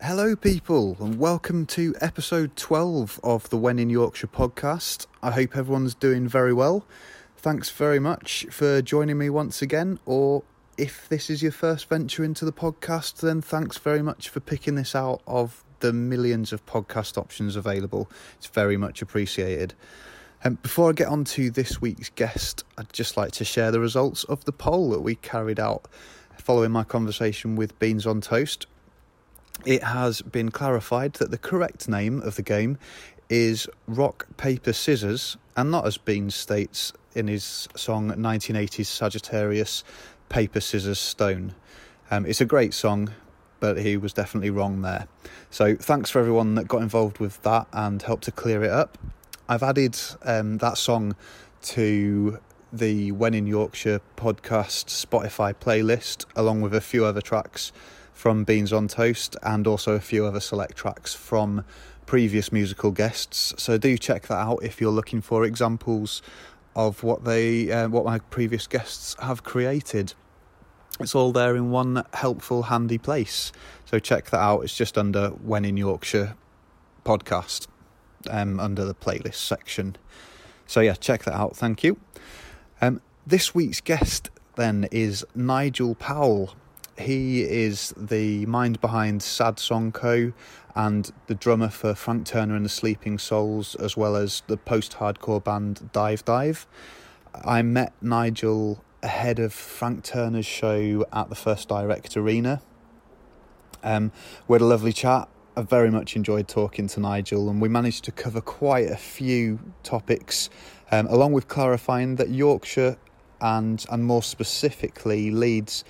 Hello, people, and welcome to episode 12 of the When in Yorkshire podcast. I hope everyone's doing very well. Thanks very much for joining me once again, or if this is your first venture into the podcast, then thanks very much for picking this out of the millions of podcast options available. It's very much appreciated. Um, before I get on to this week's guest, I'd just like to share the results of the poll that we carried out following my conversation with Beans on Toast it has been clarified that the correct name of the game is Rock, Paper, Scissors, and not as Bean states in his song 1980s Sagittarius Paper, Scissors, Stone. Um, it's a great song, but he was definitely wrong there. So thanks for everyone that got involved with that and helped to clear it up. I've added um, that song to the When in Yorkshire podcast Spotify playlist along with a few other tracks from Beans on Toast and also a few other select tracks from previous musical guests. So do check that out if you're looking for examples of what they uh, what my previous guests have created. It's all there in one helpful, handy place. So check that out. It's just under When in Yorkshire podcast, um, under the playlist section. So yeah, check that out. Thank you. Um, this week's guest then is Nigel Powell. He is the mind behind Sad Song Co. and the drummer for Frank Turner and the Sleeping Souls, as well as the post hardcore band Dive Dive. I met Nigel ahead of Frank Turner's show at the First Direct Arena. Um, we had a lovely chat. I very much enjoyed talking to Nigel, and we managed to cover quite a few topics, um, along with clarifying that Yorkshire and and more specifically Leeds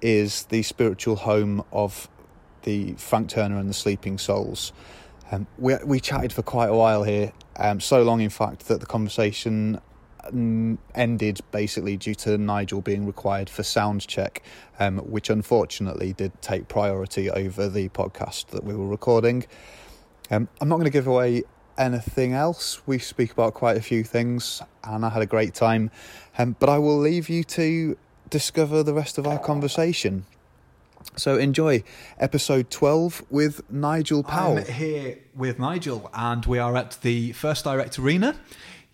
is the spiritual home of the Frank Turner and the Sleeping Souls. Um, we we chatted for quite a while here, um, so long in fact that the conversation mm, ended basically due to Nigel being required for sound check, um, which unfortunately did take priority over the podcast that we were recording. Um, I'm not going to give away anything else. We speak about quite a few things, and I had a great time. Um, but I will leave you to discover the rest of our conversation. So enjoy episode 12 with Nigel Powell. I'm here with Nigel, and we are at the First Direct Arena.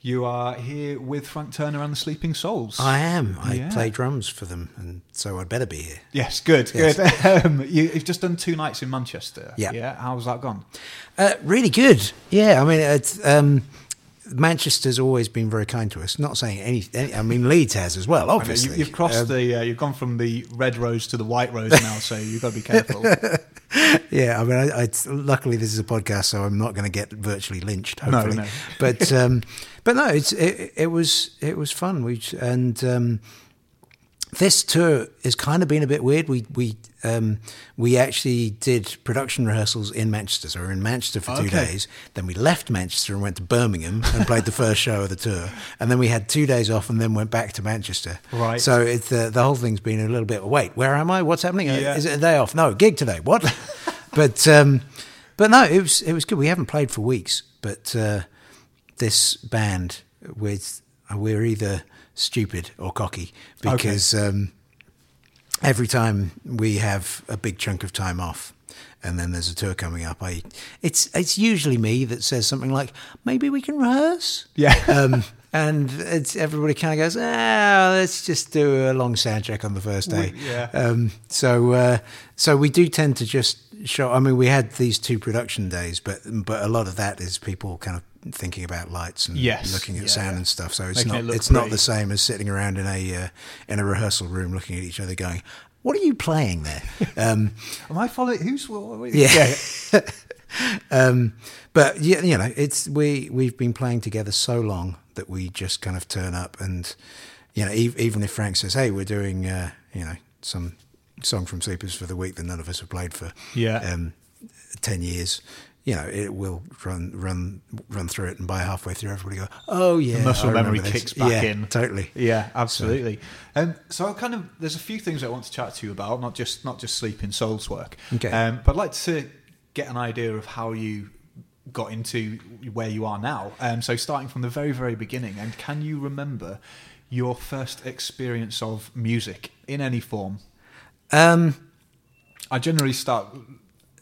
You are here with Frank Turner and the Sleeping Souls. I am. I Yeah. play drums for them, and so I'd better be here. Yes, good, Yes. good. Um, you, you've just done two nights in Manchester. Yeah. Yeah. How's that gone? Uh, really good. Yeah, I mean, it's, um, Manchester's always been very kind to us. Not saying any, any I mean, Leeds has as well, I know, obviously. you, you've crossed Um, the. Uh, you've gone from the red rose to the white rose now, so you've got to be careful. yeah, I mean, I, I, luckily this is a podcast, so I'm not going to get virtually lynched. No, Hopefully, no. but um, but no, it's it, it was it was fun. We and um, this tour has kind of been a bit weird. We we um, we actually did production rehearsals in Manchester. So we were in Manchester for two Okay. days. Then we left Manchester and went to Birmingham and played the first show of the tour. And then we had two days off and then went back to Manchester. Right. So it's the the whole thing's been a little bit. Wait, where am I? What's happening? Uh, Yeah. Is it a day off? No, gig today. What? but um, but no, it was it was good. We haven't played for weeks, but uh, this band with uh, we're either stupid or cocky because um, every time we have a big chunk of time off and then there's a tour coming up i it's it's usually me that says something like maybe we can rehearse Yeah. um, and it's everybody kind of goes ah let's just do a long sound check on the first day We- yeah. um, so uh, so we do tend to just show i mean we had these two production days but but a lot of that is people kind of thinking about lights and Yes, looking at yeah, sound yeah. and stuff so it's Making not it it's not the same as sitting around in a uh, in a rehearsal room looking at each other going what are you playing there um, Am I following? Who's? what- what- yeah. um, but yeah, you know, it's we we've been playing together so long that we just kind of turn up, and you know, ev- even if Frank says, "Hey, we're doing," uh, you know, some song from Sleep Is for the Week that none of us have played for, Yeah. um, ten years. You know, it will run run run through it, and by halfway through, everybody go, "Oh yeah." muscle I memory this." kicks back Yeah, in. Totally. Yeah, absolutely. Um, so I kind of there's a few things I want to chat to you about, not just not just Sleeping Souls work. Okay. Um, but I'd like to get an idea of how you got into where you are now. Um, so starting from the very very beginning, and can you remember your first experience of music in any form? Um, I generally start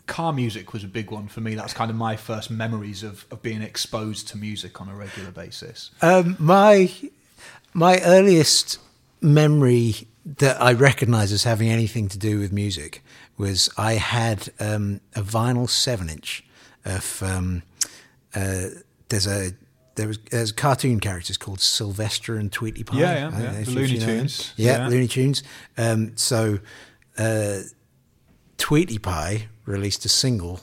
car music was a big one for me. That's kind of my first memories of, of being exposed to music on a regular basis. Um, my my earliest memory that I recognise as having anything to do with music was I had um, a vinyl seven inch of um, uh, there's a there was there's cartoon characters called Sylvester and Tweety Pie. Yeah, yeah, yeah. The Looney. Tunes. Yeah, Yeah. Looney Tunes. Um, so uh, Tweety Pie released a single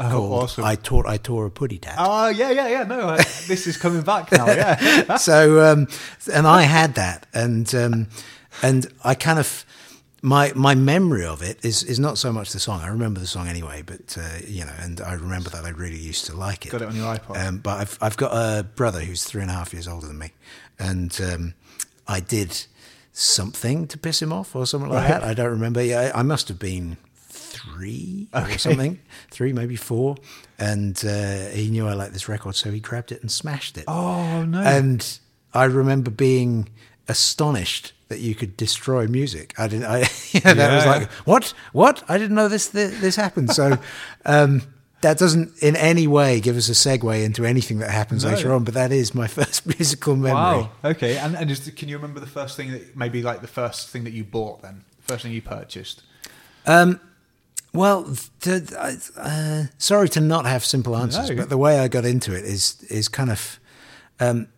Oh, called awesome. "I Taught I Tore a Putty Tat." Oh yeah, yeah, yeah. No, I, this is coming back now. Yeah, so um, and I had that, and um, and I kind of my my memory of it is is not so much the song. I remember the song anyway, but uh, you know, and I remember that I really used to like it. Got it on your iPod. Um, but I've I've got a brother who's three and a half years older than me, and um, I did something to piss him off or something like Right. that. I don't remember. Yeah, I must have been three Okay. or something, three maybe four, and uh, he knew I liked this record, so he grabbed it and smashed it. Oh no. And I remember being astonished that you could destroy music. I didn't. I yeah, that was like what? What? I didn't know this this, this happened. So um, that doesn't in any way give us a segue into anything that happens No. later on. But that is my first musical memory. Wow. Okay. And and is, can you remember the first thing that maybe like the first thing that you bought then? First thing you purchased? Um, well, the, uh, sorry to not have simple answers, No. but the way I got into it is is kind of um,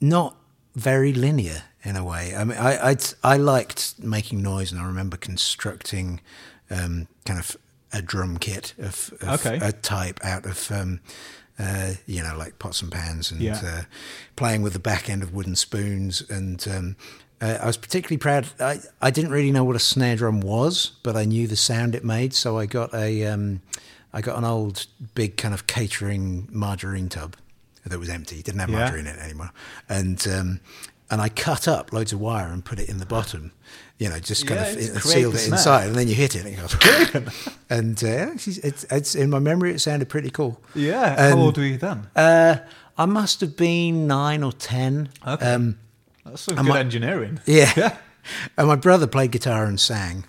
not very linear in a way. I mean, I I'd, I liked making noise, and I remember constructing um, kind of a drum kit of, of Okay. a type out of. Um, uh, you know, like pots and pans, and Yeah. uh, playing with the back end of wooden spoons. And um, uh, I was particularly proud. I, I didn't really know what a snare drum was, but I knew the sound it made. So I got a um, I got an old big kind of catering margarine tub that was empty. Didn't have Yeah. margarine in it anymore, and um, and I cut up loads of wire and put it in the bottom. You know, just kind Yeah, of it, sealed it inside, and then you hit it, and it goes. and uh, it's, it's, it's in my memory, it sounded pretty cool. Yeah. And- How old were you then? Uh, I must have been nine or ten. Okay. Um, That's some am good I- engineering. yeah. and my brother played guitar and sang.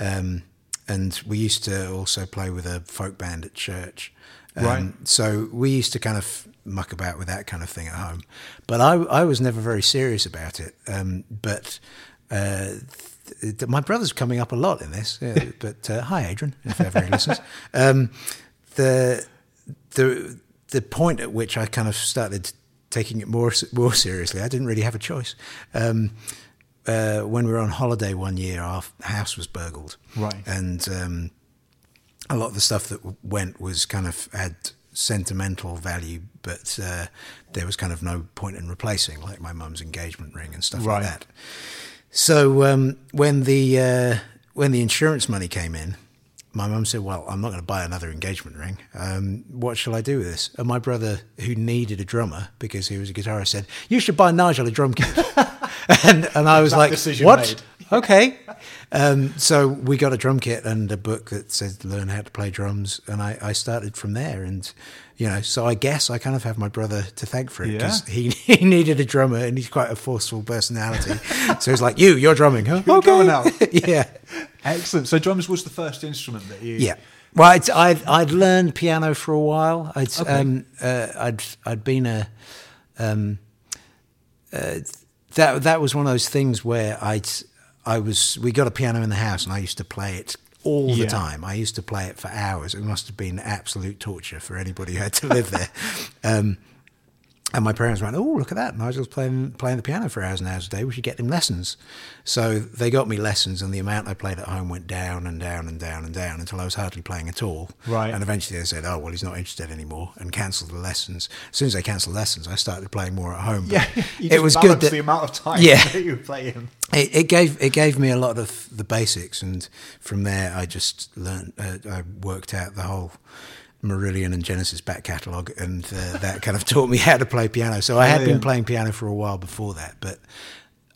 Um, and we used to also play with a folk band at church. Um, Right. So we used to kind of muck about with that kind of thing at home. But I, I was never very serious about it. Um, but uh, th- th- my brother's coming up a lot in this. Uh, but uh, hi, Adrian, if ever he listens. Um, the the the point at which I kind of started taking it more more seriously, I didn't really have a choice. Um, uh, when we were on holiday one year, our house was burgled, Right. and um, a lot of the stuff that went was kind of had sentimental value, but uh, there was kind of no point in replacing, like my mum's engagement ring and stuff Right. like that. So um, when the uh, when the insurance money came in, my mum said, "Well, I'm not going to buy another engagement ring. Um, what shall I do with this?" And my brother, who needed a drummer because he was a guitarist, said, "You should buy Nigel a drum kit." and and I was That like, "What? made. Okay." Um, so we got a drum kit and a book that said "Learn how to play drums," and I, I started from there. And you know, so I guess I kind of have my brother to thank for it because he he needed a drummer and he's quite a forceful personality. so he's like, "You, you're drumming, huh? You're drummer now." yeah." Excellent. So drums was the first instrument that you. Yeah. Well, I'd, I'd I'd learned piano for a while. I'd Okay. um, uh, I'd I'd been a um, uh, that that was one of those things where I'd I was we got a piano in the house and I used to play it all the time. I used to play it for hours. It must have been absolute torture for anybody who had to live there. Um, and my parents went, "Oh, look at that! Nigel's playing playing the piano for hours and hours a day. We should get him lessons." So they got me lessons, and the amount I played at home went down and down and down and down until I was hardly playing at all. Right. And eventually they said, "Oh, well, he's not interested anymore," and cancelled the lessons. As soon as they cancelled lessons, I started playing more at home. But Yeah. It was good that the amount of time Yeah. that you were playing. it, it gave it gave me a lot of the basics, and from there I just learned. Uh, I worked out the whole Marillion and Genesis back catalogue, and uh, that kind of taught me how to play piano. So I had been Brilliant. playing piano for a while before that, but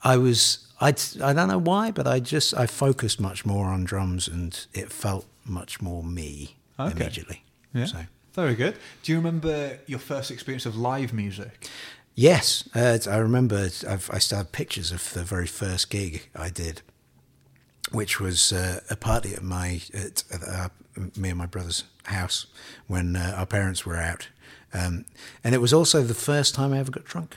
I was I I don't know why, but I just I focused much more on drums, and it felt much more me Okay. immediately. Yeah. So. Very good. Do you remember your first experience of live music? Yes, uh, I remember. I've, I still have pictures of the very first gig I did, which was uh, a party at my at, at uh, me and my brother's house when uh, our parents were out, um, and it was also the first time I ever got drunk.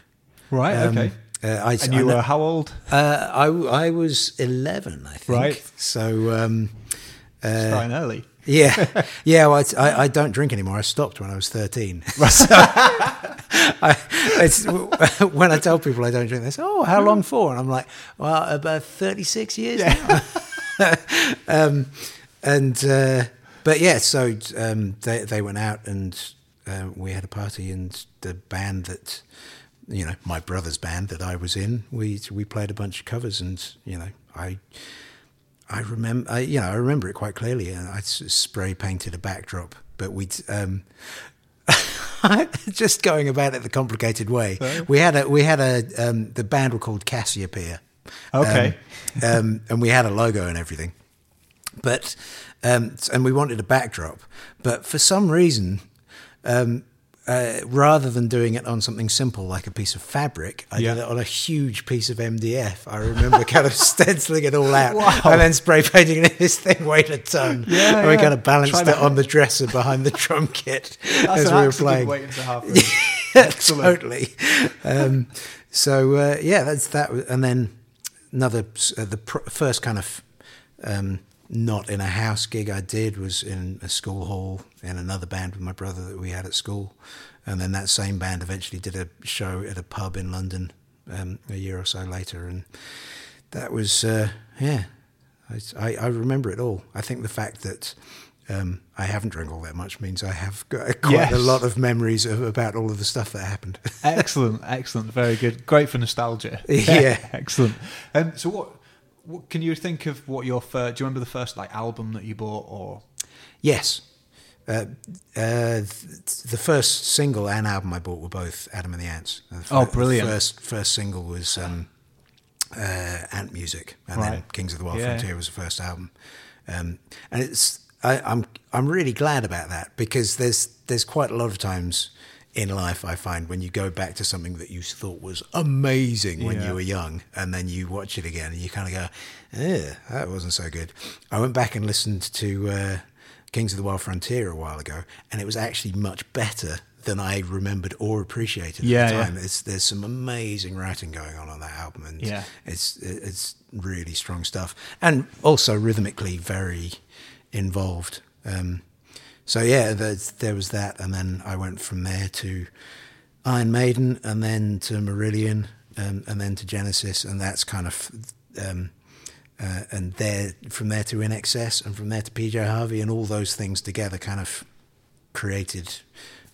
Right. Um, okay. Uh, I, And you I, were how old? uh, I, I was eleven, I think. Right. So. Um, Starting early. yeah, yeah. Well, I, I don't drink anymore. I stopped when I was thirteen. So, I, it's, when I tell people I don't drink, they say, "Oh, how long for?" And I'm like, "Well, about thirty-six years now." um, and uh, but yeah, so um, they they went out and uh, we had a party, and the band that you know, my brother's band that I was in, we we played a bunch of covers, and you know, I. I remember, I, you know, I remember it quite clearly. And I spray painted a backdrop, but we, um, just going about it the complicated way. We had a, we had a, um, the band were called Cassiopeia. Okay. Um, um, and we had a logo and everything, but, um, and we wanted a backdrop, but for some reason, um, uh, rather than doing it on something simple like a piece of fabric, I Yeah. did it on a huge piece of MDF. I remember kind of stenciling it all out Wow. and then spray painting it. This thing weighed a ton. Yeah, and we yeah. kind of balanced Trying it on the dresser behind the drum kit That's as we were playing. waiting to happen. Totally. Um, so uh, yeah, that's that. And then another, uh, the pr- first kind of um, not in a house gig I did was in a school hall in another band with my brother that we had at school, and then that same band eventually did a show at a pub in London um, a year or so later, and that was uh, yeah. I, I, remember it all. I think the fact that um, I haven't drank all that much means I have got quite Yes. a lot of memories of, about all of the stuff that happened. excellent, excellent, very good. Great for nostalgia. Yeah. excellent. Um, so, what, what can you think of? What your first? Do you remember the first like album that you bought, or yes. Uh, uh, the first single and album I bought were both Adam and the Ants. The Oh, brilliant. First, first single was um, uh, Ant Music, and then Kings of the Wild Yeah. Frontier was the first album. Um, and it's I, I'm I'm really glad about that because there's there's quite a lot of times in life I find when you go back to something that you thought was amazing when Yeah. you were young, and then you watch it again and you kind of go, "Yeah, that wasn't so good." I went back and listened to uh, Kings of the Wild Frontier a while ago, and it was actually much better than I remembered or appreciated Yeah, at the yeah. time. It's, there's some amazing writing going on on that album, and Yeah. it's it's really strong stuff, and also rhythmically very involved. Um, so yeah, there's, there was that, and then I went from there to Iron Maiden, and then to Marillion, um, and then to Genesis, and that's kind of. Um, uh, and there, from there to INXS, and from there to PJ Harvey, and all those things together kind of created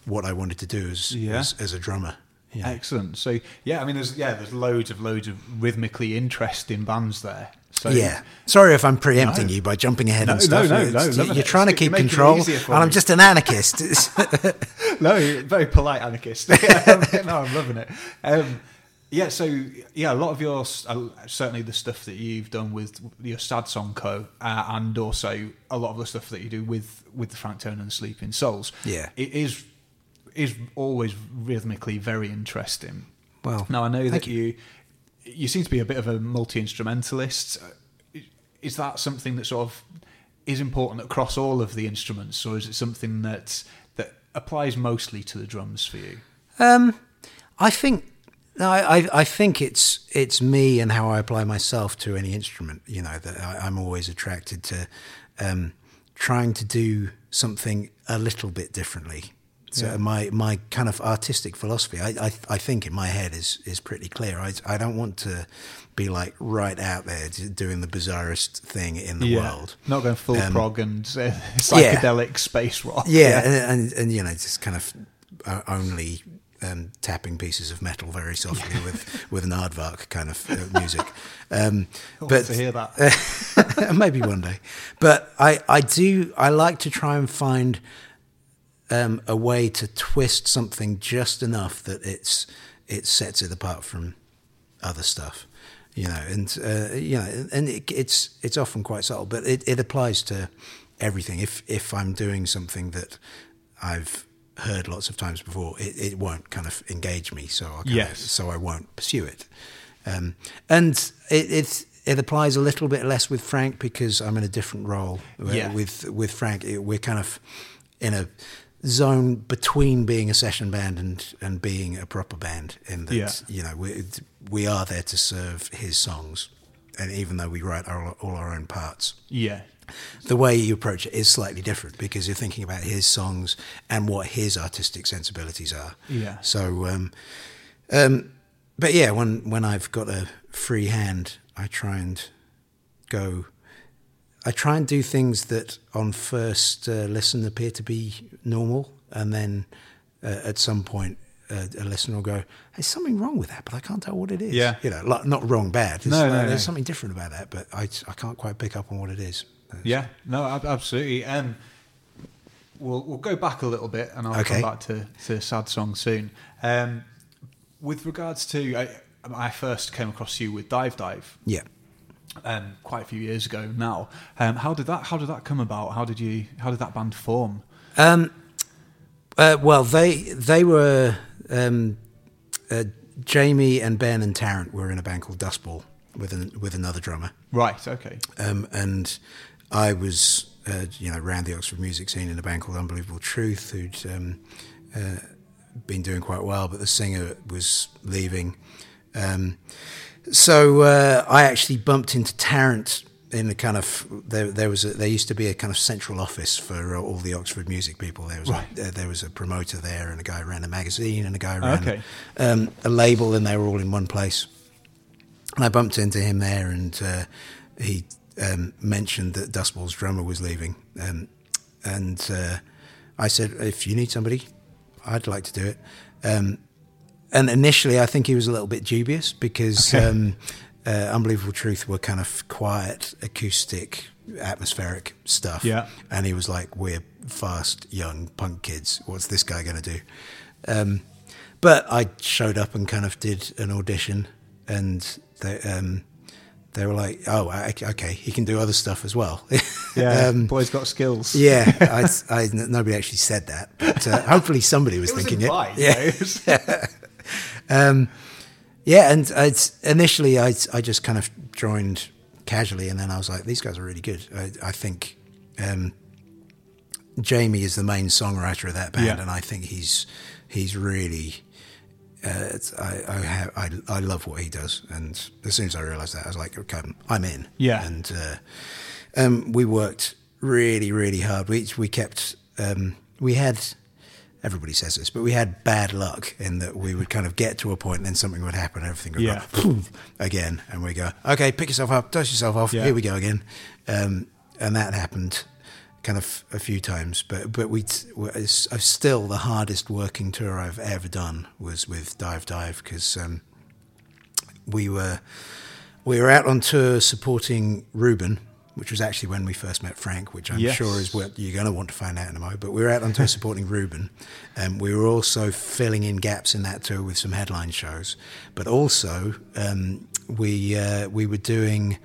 what I wanted to do as Yeah. as, as a drummer. Yeah. excellent? So, yeah, I mean, there's yeah, there's loads of loads of rhythmically interesting bands there. So yeah. Sorry if I'm preempting No. you by jumping ahead No, and stuff. no, no, no, you- loving You're trying to keep control, and I'm just an anarchist. No, you're very polite anarchist. no, I'm loving it. Um, yeah, so yeah, a lot of your uh, certainly the stuff that you've done with your Sad Song Co. Uh, and also a lot of the stuff that you do with with the Frank Turner and Sleeping Souls. Yeah. it is is always rhythmically very interesting. Well, now I know that you you seem to be a bit of a multi instrumentalist. Is that something that sort of is important across all of the instruments, or is it something that that applies mostly to the drums for you? Um, I think I, I- think it's it's me and how I apply myself to any instrument. You know that I, I'm always attracted to um, trying to do something a little bit differently. So Yeah. my my kind of artistic philosophy, I, I I think in my head is is pretty clear. I I don't want to be like right out there doing the bizarrest thing in the world. not going full Um, prog and uh, psychedelic space rock. Yeah, And, and and you know, just kind of uh, only um, tapping pieces of metal very softly with with an aardvark kind of uh, music. Um, but to hear that. maybe one day. But I I do I like to try and find um, a way to twist something just enough that it's it sets it apart from other stuff. You know, and uh, you know, and it, it's it's often quite subtle, but it, it applies to everything. If if I'm doing something that I've heard lots of times before, it, it won't kind of engage me, so I kind Yes. of, so I won't pursue it. Um, and it, it it applies a little bit less with Frank because I'm in a different role. Yeah. With with Frank, it, we're kind of in a zone between being a session band and and being a proper band. In that Yeah. you know we we are there to serve his songs, and even though we write our, all our own parts, Yeah. the way you approach it is slightly different because you're thinking about his songs and what his artistic sensibilities are. Yeah. So, um, um, but yeah, when when I've got a free hand, I try and go. I try and do things that on first uh, listen appear to be normal, and then uh, at some point. Uh, a listener will go, "There's something wrong with that, but I can't tell what it is." Yeah. you know, like, not wrong, bad. No, no, there's something different about that, but I, I can't quite pick up on what it is. Yeah, no, ab- absolutely. Um, we'll we'll go back a little bit, and I'll Okay. come back to to sad song soon. Um, with regards to, I, I first came across you with Dive Dive Yeah. Um, quite a few years ago now. Um, how did that How did that come about? How did you How did that band form? Um, uh, well, they they were um, uh, Jamie and Ben and Tarrant were in a band called Dustball with an, with another drummer, Right. Okay. um, and I was uh, you know around the Oxford music scene in a band called Unbelievable Truth, who'd um, uh, been doing quite well, but the singer was leaving. Um, so uh, I actually bumped into Tarrant in the kind of there. There was a, there used to be a kind of central office for uh, all the Oxford music people. There was Right. a, uh, there was a promoter there, and a guy who ran a magazine, and a guy ran Okay. um, a label, and they were all in one place. And I bumped into him there, and uh, he um, mentioned that Dustball's drummer was leaving, um, and uh, I said, "If you need somebody, I'd like to do it." And initially, I think he was a little bit dubious because Okay. um, uh, Unbelievable Truth were kind of quiet, acoustic, atmospheric stuff. Yeah. And he was like, "We're fast, young punk kids. What's this guy going to do?" Um, but I showed up and kind of did an audition, and they um, they were like, "Oh, okay, he can do other stuff as well." Yeah. um, boy's got skills. yeah, I, I, nobody actually said that, but uh, hopefully somebody was It was thinking implied, it. Yeah, you know, it was- um, yeah, and I'd, initially I, I just kind of joined casually, and then I was like, these guys are really good. I, I think um, Jamie is the main songwriter of that band, Yeah. and I think he's he's really. Uh, it's, I I, have, I I love what he does, and as soon as I realised that, I was like, okay, I'm in. Yeah. and uh, um, we worked really really hard. We we kept um, we had everybody says this, but we had bad luck in that we would kind of get to a point and then something would happen and everything would Yeah. go again. And we go, okay, pick yourself up, dust yourself off, Yeah. here we go again. Um, and that happened kind of a few times. But, but we it's uh, still the hardest working tour I've ever done was with Dive Dive because um, we were we were out on tour supporting Reuben, which was actually when we first met Frank, which I'm Yes. sure is what you're going to want to find out in a moment. But we were out on tour supporting Reuben. Um, we were also filling in gaps in that tour with some headline shows, but also um, we uh, we were doing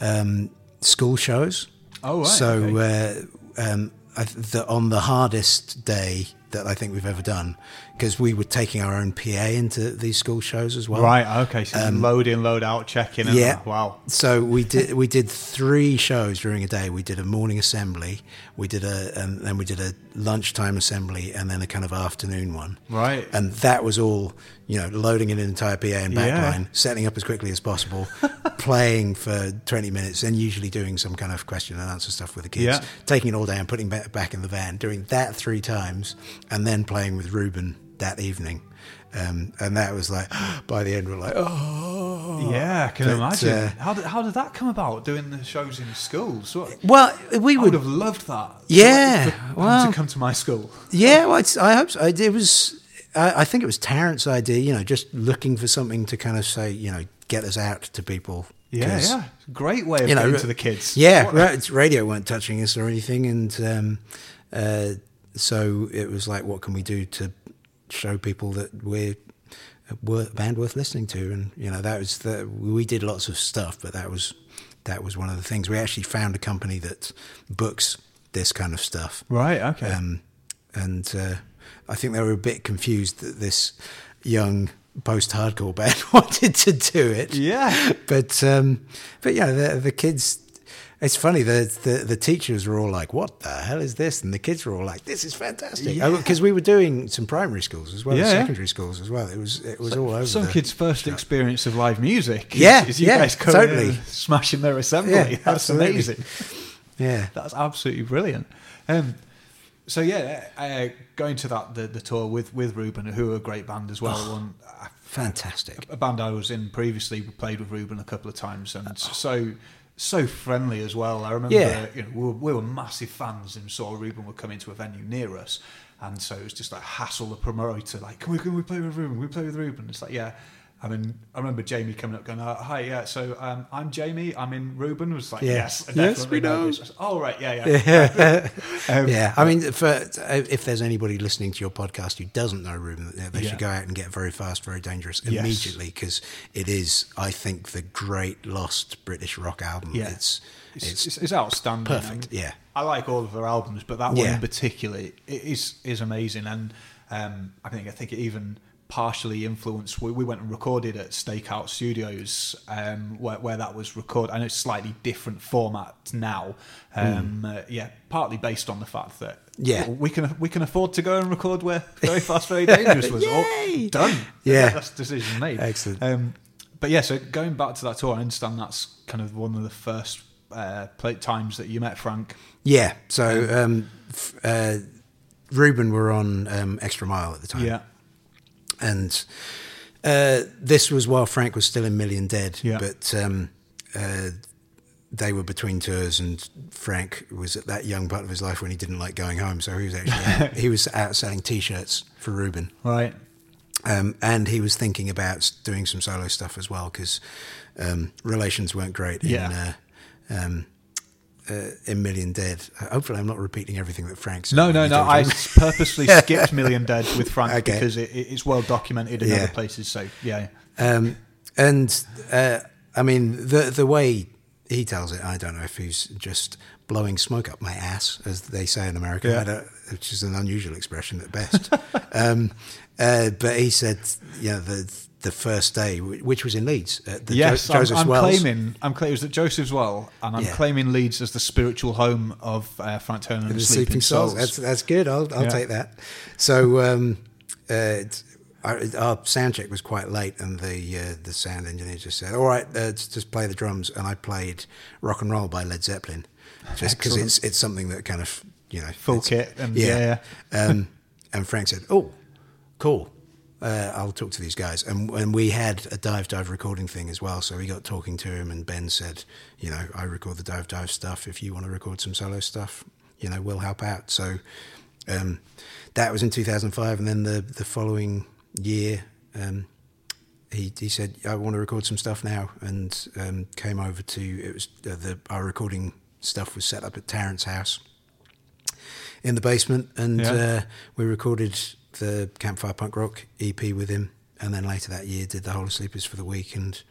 um, school shows. Oh, right, So okay. uh, um, I, th- the, on the hardest day that I think we've ever done, because we were taking our own PA into these school shows as well. Right. Okay. So load in, load out, check in. And Um, Yeah. Wow. So we did we did three shows during a day. We did a morning assembly, we did a and then we did a lunchtime assembly, and then a kind of afternoon one. Right. And that was all you know, loading in an entire PA and Yeah. backline, setting up as quickly as possible, playing for twenty minutes, and usually doing some kind of question and answer stuff with the kids. Yeah. Taking it all down, putting it back in the van, doing that three times, and then playing with Reuben that evening. Um, and that was like, by the end, we're like, oh, Yeah, I can But, imagine. uh, how, did, how did that come about, doing the shows in schools? What, Well, we would would have loved that. Yeah, for well- to come to my school. Yeah, well, it's, I hope so. It was, I, I think it was Tarrant's idea. You know, just looking for something to kind of say, you know, get us out to people. yeah, yeah. Great way of You know, getting to the kids. Yeah, it's radio weren't touching us or anything, and um, uh, so it was like, what can we do to show people that we're a band worth listening to? And you know, that was the we did lots of stuff, but that was that was one of the things. We actually found a company that books this kind of stuff. Right. Okay. Um, and uh, I think they were a bit confused that this young post-hardcore band wanted to do it. Yeah. But um, but yeah, the, the kids. It's funny the, the the teachers were all like, "What the hell is this?" and the kids were all like, "This is fantastic." Because we were doing some primary schools as well Yeah, yeah. secondary schools as well. It was it was all over. Some the- kids' first experience of live music. Yeah, is you yeah, guys coming totally. smashing their assembly. Yeah, That's absolutely. amazing. Yeah, That's absolutely brilliant. Um, so yeah, uh, going to that the, the tour with with Reuben, who are a great band as well. One, uh, fantastic. a band I was in previously we played with Reuben a couple of times, and so so friendly as well. I remember Yeah. you know, we, were, we were massive fans, and saw Reuben would come into a venue near us, and so it was just like hassle the promoter, like, can we can we play with Reuben? Can we play with Reuben? It's like yeah. I mean, I remember Jamie coming up going, uh, "Hi, yeah. So um, I'm Jamie. I'm in Reuben." Was like, Yeah. "Yes, Yes, we know." this." Said, Oh, right, yeah, yeah. Um, yeah, I mean, for, if there's anybody listening to your podcast who doesn't know Reuben, they Yeah. should go out and get very fast, very dangerous immediately because it is, I think, the great lost British rock album. Yeah. It's It's, it's, it's, outstanding. perfect, yeah. I like all of their albums, but that one Yeah. in particular it is is amazing, and um, I think I think it even partially influenced. We, we went and recorded at Stakeout Studios, um, where, where that was recorded. I know it's slightly different format now. Um, uh, yeah, partly based on the fact that Hmm. Yeah. we can we can afford to go and record where Very Fast, Very Dangerous was all done. Yeah. that's decision made. Excellent. Um, but yeah, so going back to that tour, I understand that's kind of one of the first uh, play times that you met Frank. yeah. So um, f- uh, Reuben were on um, Extra Mile at the time. Yeah, and uh, this was while Frank was still in Million Dead, Yeah. but um, uh, they were between tours, and Frank was at that young part of his life when he didn't like going home, so he was actually out, he was out selling T-shirts for Reuben, right. um, and he was thinking about doing some solo stuff as well because um, relations weren't great in. Yeah. Uh, um, uh, in Million Dead. Hopefully, I'm not repeating everything that Frank said. No, no, no. I purposely skipped Million Dead with Frank Okay. because it, it's well documented in Yeah. other places. So yeah, Um, and uh, I mean, the the way he tells it, I don't know if he's just blowing smoke up my ass, as they say in America, Yeah. Which is an unusual expression at best. um, uh, but he said, know, the the first day, which was in Leeds, at the yes, jo- I'm, I'm Wells. claiming. I'm claiming it was at Joseph's Well, and I'm Yeah. claiming Leeds as the spiritual home of uh, Frank Turner and the the Sleeping Souls. That's that's good. I'll I'll Yeah. take that. So um, uh, our, our sound check was quite late, and the uh, the sound engineer just said, "All right, uh, just play the drums." And I played "Rock and Roll" by Led Zeppelin, just because it's it's something that kind of you know Full kit and- yeah, um, and Frank said, "Oh, cool." Uh, I'll talk to these guys, and and we had a dive dive recording thing as well. So we got talking to him, and Ben said, "You know, I record the dive dive stuff. If you want to record some solo stuff, you know, we'll help out." So um, that was in 2005, and then the the following year, um, he he said, "I want to record some stuff now," and um, came over to it was uh, the our recording stuff was set up at Tarrant's house in the basement, and Yeah. uh, we recorded the Campfire Punk Rock EP with him, and then later that year did the Whole of Sleep Is for the Week, and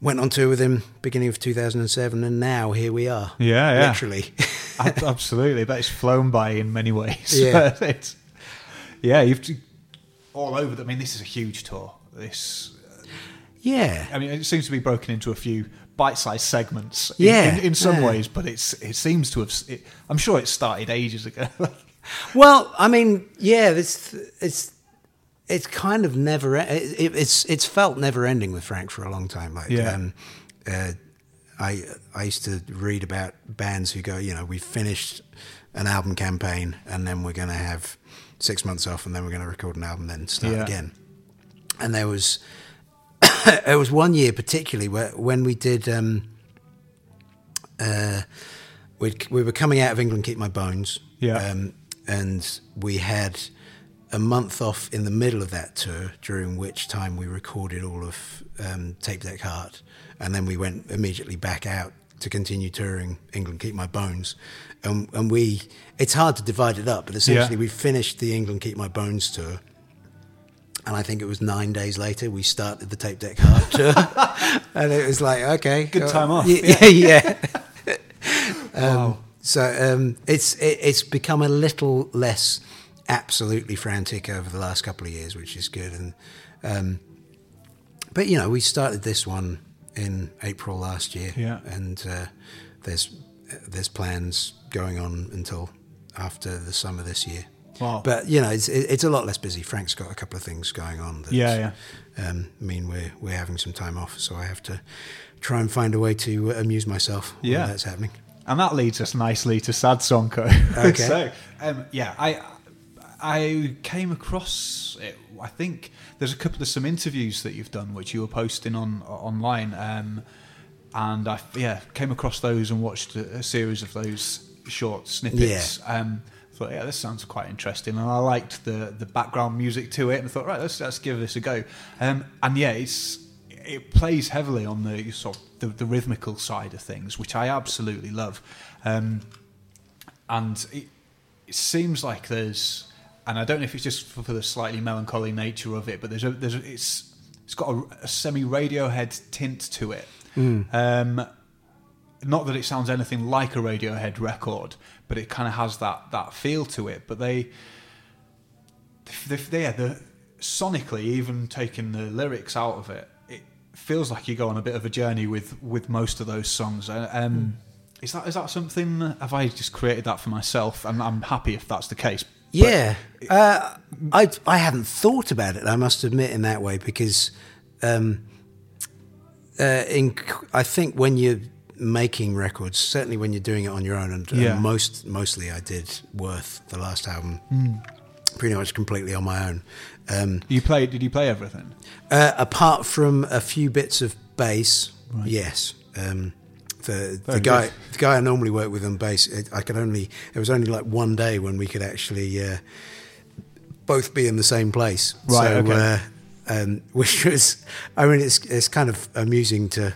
went on tour with him beginning of 2007, and now here we are. Yeah, yeah. literally. Absolutely, but it's flown by in many ways. Yeah. it's, yeah, you've all over. The, I mean, this is a huge tour. This, uh, yeah, I mean, it seems to be broken into a few bite-sized segments. in- Yeah, in, in some yeah. ways, but it's it seems to have. It, I'm sure it started ages ago. Well, I mean, yeah, this it's it's kind of never. It, it, it's it's felt never ending with Frank for a long time. Like, Yeah. um, uh, I I used to read about bands who go, you know, we finished an album campaign and then we're going to have six months off and then we're going to record an album, then start Yeah. again. And there was it was one year particularly where when we did. Um, uh, we we were coming out of England, Keep My Bones. Yeah. Um, and we had a month off in the middle of that tour, during which time we recorded all of um, Tape Deck Heart, and then we went immediately back out to continue touring England, Keep My Bones, and and we it's hard to divide it up, but essentially Yeah. we finished the England, Keep My Bones tour. And I think it was nine days later we started the Tape Deck Heart tour, and it was like okay, Good time off. Yeah, yeah. Um, Wow. So um, it's it, it's become a little less absolutely frantic over the last couple of years, which is good. And um, but you know, we started this one in April last year, Yeah. and uh, there's there's plans going on until after the summer this year. Wow. But you know, it's it's a lot less busy. Frank's got a couple of things going on. That, Yeah, Um, I mean, we're we're having some time off, so I have to try and find a way to uh, amuse myself Yeah. that's happening. And that leads us nicely to Sad Song Co. Okay. so, um, yeah, I I came across it. I think there's a couple of some interviews that you've done which you were posting on online, um, and I yeah came across those and watched a, a series of those short snippets. Um, thought yeah, this sounds quite interesting, and I liked the the background music to it, and thought right, let's let's give this a go. Um, and yeah, it's it plays heavily on the sort of the, the rhythmical side of things, which I absolutely love. Um, and it, it seems like there's, and I don't know if it's just for, for the slightly melancholy nature of it, but there's a there's a, it's it's got a, a semi Radiohead tint to it. Um, not that it sounds anything like a Radiohead record, but it kind of has that that feel to it. But they, they, they yeah, the sonically, even taking the lyrics out of it feels like you go on a bit of a journey with with most of those songs. Uh, Um, Is that is that something? Have I just created that for myself? And I'm happy if that's the case. Yeah, uh, I I hadn't thought about it. I must admit in that way because, um, uh, in I think when you're making records, certainly when you're doing it on your own, and, and most mostly I did Worth the last album, Hmm. pretty much completely on my own. Um, you play? Did you play everything? uh, apart from a few bits of bass, yes. Um, the the guy the guy I normally work with on bass, it, I could only it was only like one day when we could actually uh, both be in the same place. Right, So, okay. uh, um, which was, I mean, it's it's kind of amusing to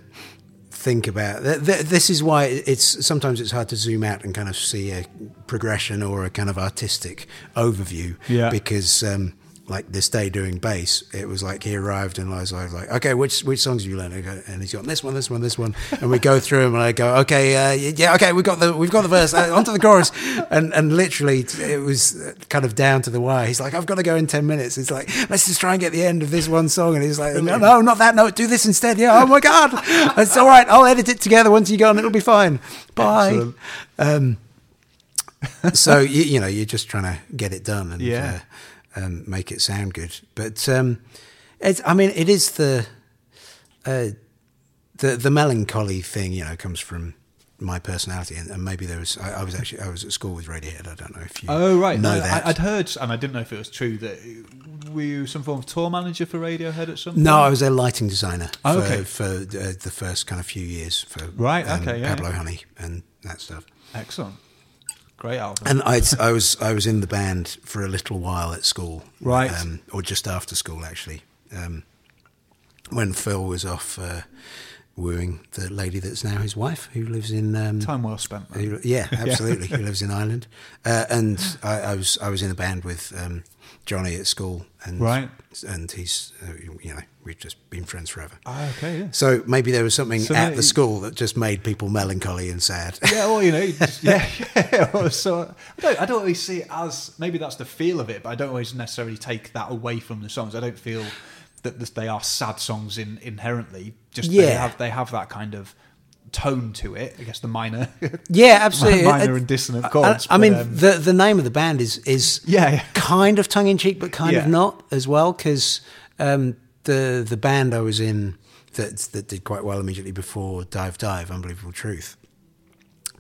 think about. Th- th- This is why it's sometimes it's hard to zoom out and kind of see a progression or a kind of artistic overview. Yeah. Because um, like this day doing bass, it was like he arrived and I was like, okay, which which songs have you learned? And he's got this one, this one, this one, and we go through them and I go, okay, uh, yeah, okay, we got the we've got the verse, uh, onto the chorus, and and literally it was kind of down to the wire. He's like, I've got to go in ten minutes. It's like let's just try and get the end of this one song, and he's like, no, no, not that note, do this instead. Yeah, oh my god, it's all right. I'll edit it together once you go, and it'll be fine. Bye. Um, so you, you know you're just trying to get it done and Yeah. uh, um, make it sound good. But um, it's, I mean, it is the uh, the the melancholy thing. You know, comes from my personality, and, and maybe there was. I, I was actually I was at school with Radiohead. I don't know if you Oh right, know no, that. I, I'd heard, and I didn't know if it was true that were you some form of tour manager for Radiohead at some point? no, I was a lighting designer for, Oh, okay. for uh, the first kind of few years for Right, um, okay, yeah, Pablo yeah. Honey and that stuff. Excellent, great album. And I, I was I was in the band for a little while at school, Right. um, or just after school actually, um, when Phil was off uh, wooing the lady that's now his wife, who lives in um, Time well spent. who- yeah, absolutely, who lives in Ireland, uh, and I, I was I was in a band with um, Johnny at school, and Right. and he's uh, you know we've just been friends forever. Ah, okay, yeah. So maybe there was something So at the school that just made people melancholy and sad. Yeah, well, you know, yeah, yeah. So I don't, I don't always see it as maybe that's the feel of it, but I don't always necessarily take that away from the songs. I don't feel that they are sad songs in, inherently. Just they Yeah. have they have that kind of tone to it. I guess the minor, Yeah, absolutely. minor and dissonant I- chords. I, but, mean, um, the the name of the band is is Yeah, yeah. kind of tongue in cheek, but kind Yeah. of not as well because um, the the band I was in that that did quite well immediately before Dive Dive, Unbelievable Truth.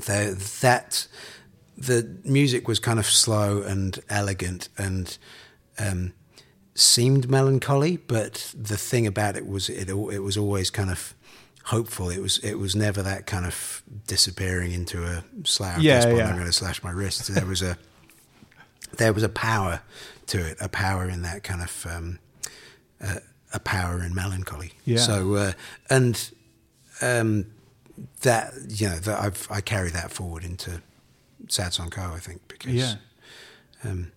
The, that the music was kind of slow and elegant and um, seemed melancholy, but the thing about it was it it was always kind of hopeful. It was it was never that kind of disappearing into a slash. Yeah, Yeah, yeah. I'm going to slash my wrist. There was a there was a power to it, a power in that kind of um, uh, a power in melancholy. Yeah. So uh, and um, that you know that I've I carry that forward into Sad Song Co. I think because yeah. um,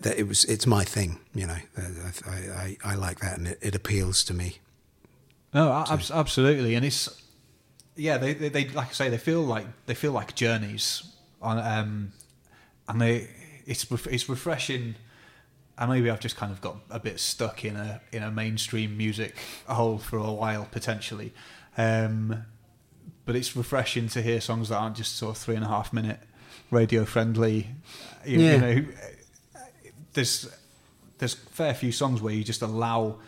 that it was it's my thing. You know, I I, I, I like that and it, it appeals to me. No, a- abs- absolutely, and it's yeah. They, they, they like I say, they feel like they feel like journeys on, um, and they it's it's refreshing. And maybe I've just kind of got a bit stuck in a in a mainstream music hole for a while potentially, um, but it's refreshing to hear songs that aren't just sort of three and a half minute radio friendly. You, Yeah. you know, there's there's fair few songs where you just allow